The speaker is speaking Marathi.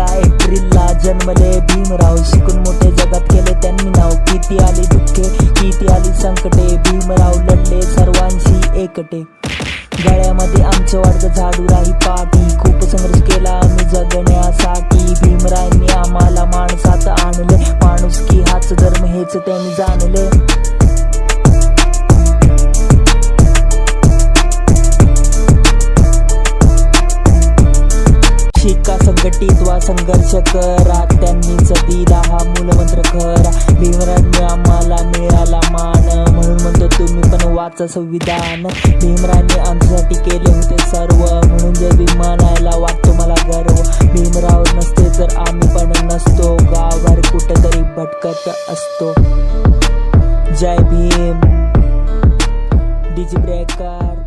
चौदा एप्रिलला जन्मले भीमराव. शिकून मोठे जगात केले त्यांनी नाव. किती आली दुःखे किती आली संकटे. भीमराव लढले सर्वांशी एकटे. गळ्यामध्ये आमचं वाढतं झाडू राही पाठी खूप संघर्ष केला आम्ही जगण्यासाठी. भीमरायांनी आम्हाला माणसात आणले. माणूस की हाच धर्म हेच त्यांनी जाणले. संघटित वा संघर्ष करा. त्यांनीच दिला हा मूलमंत्र खरा. भीमराज आम्हाला मिळाला मान. म्हणून म्हणतो तुम्ही पण वाचा संविधान. भीमरांनी आमच्यासाठी केले होते सर्व. म्हणून जे विमानायला वाटतो मला गर्व. भीमराव नसते तर आम्ही पण नसतो. गावभर कुठेतरी भटकत असतो. जय भीम. डीजी ब्रेकर